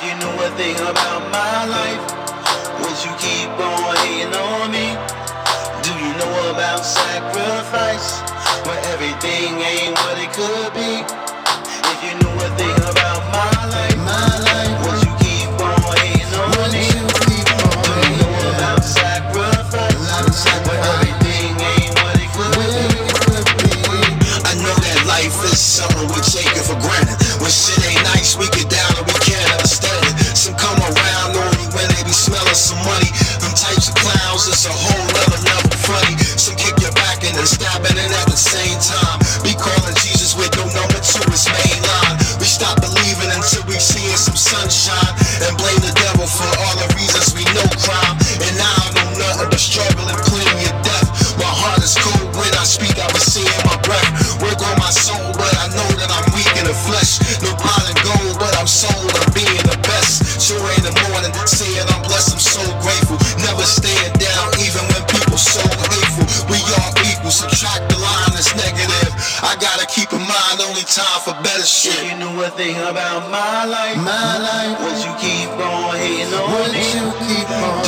thing about my life? Would you keep on hating on me? Do you know about sacrifice? Where everything ain't what it could be. If you knew a thing about my life, My life. would you keep on hating on me? you Do you know about sacrifice? A Where everything ain't what it could be. could. I know that life is something we take it for granted. When shit ain't nice, we get smelling some money. Them types of clowns, it's a whole other level funny. Some kick your back and then stabbing it at the same time. Be calling Jesus with no number to his main line. We stop believing until we seeing some sunshine and blame the devil for all the reasons we know crime. And now I know nothing but struggle and plenty of death. My heart is cold when I speak, I be seeing time for better shit. you knew a thing about my life, My life. would you keep on hating on me? you keep on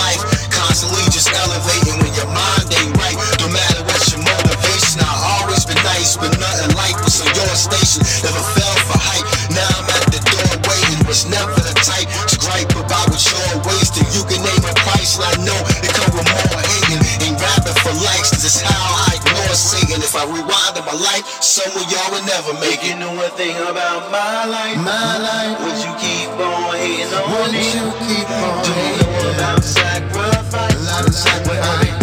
life constantly just elevating. When your mind ain't right, no matter what your motivation. I always been nice, but nothing like what's on your station. Never fell for hype. Now I'm at the door waiting. Was never the type to gripe about what you're wasting. You can name a price, and I know it come with more hating. Ain't rapping for likes, this is how I ignore Satan. If I rewind in my life, some of y'all would never make If you it. knew a thing about my life, My life. would you keep on hating on Would you keep on somewhere.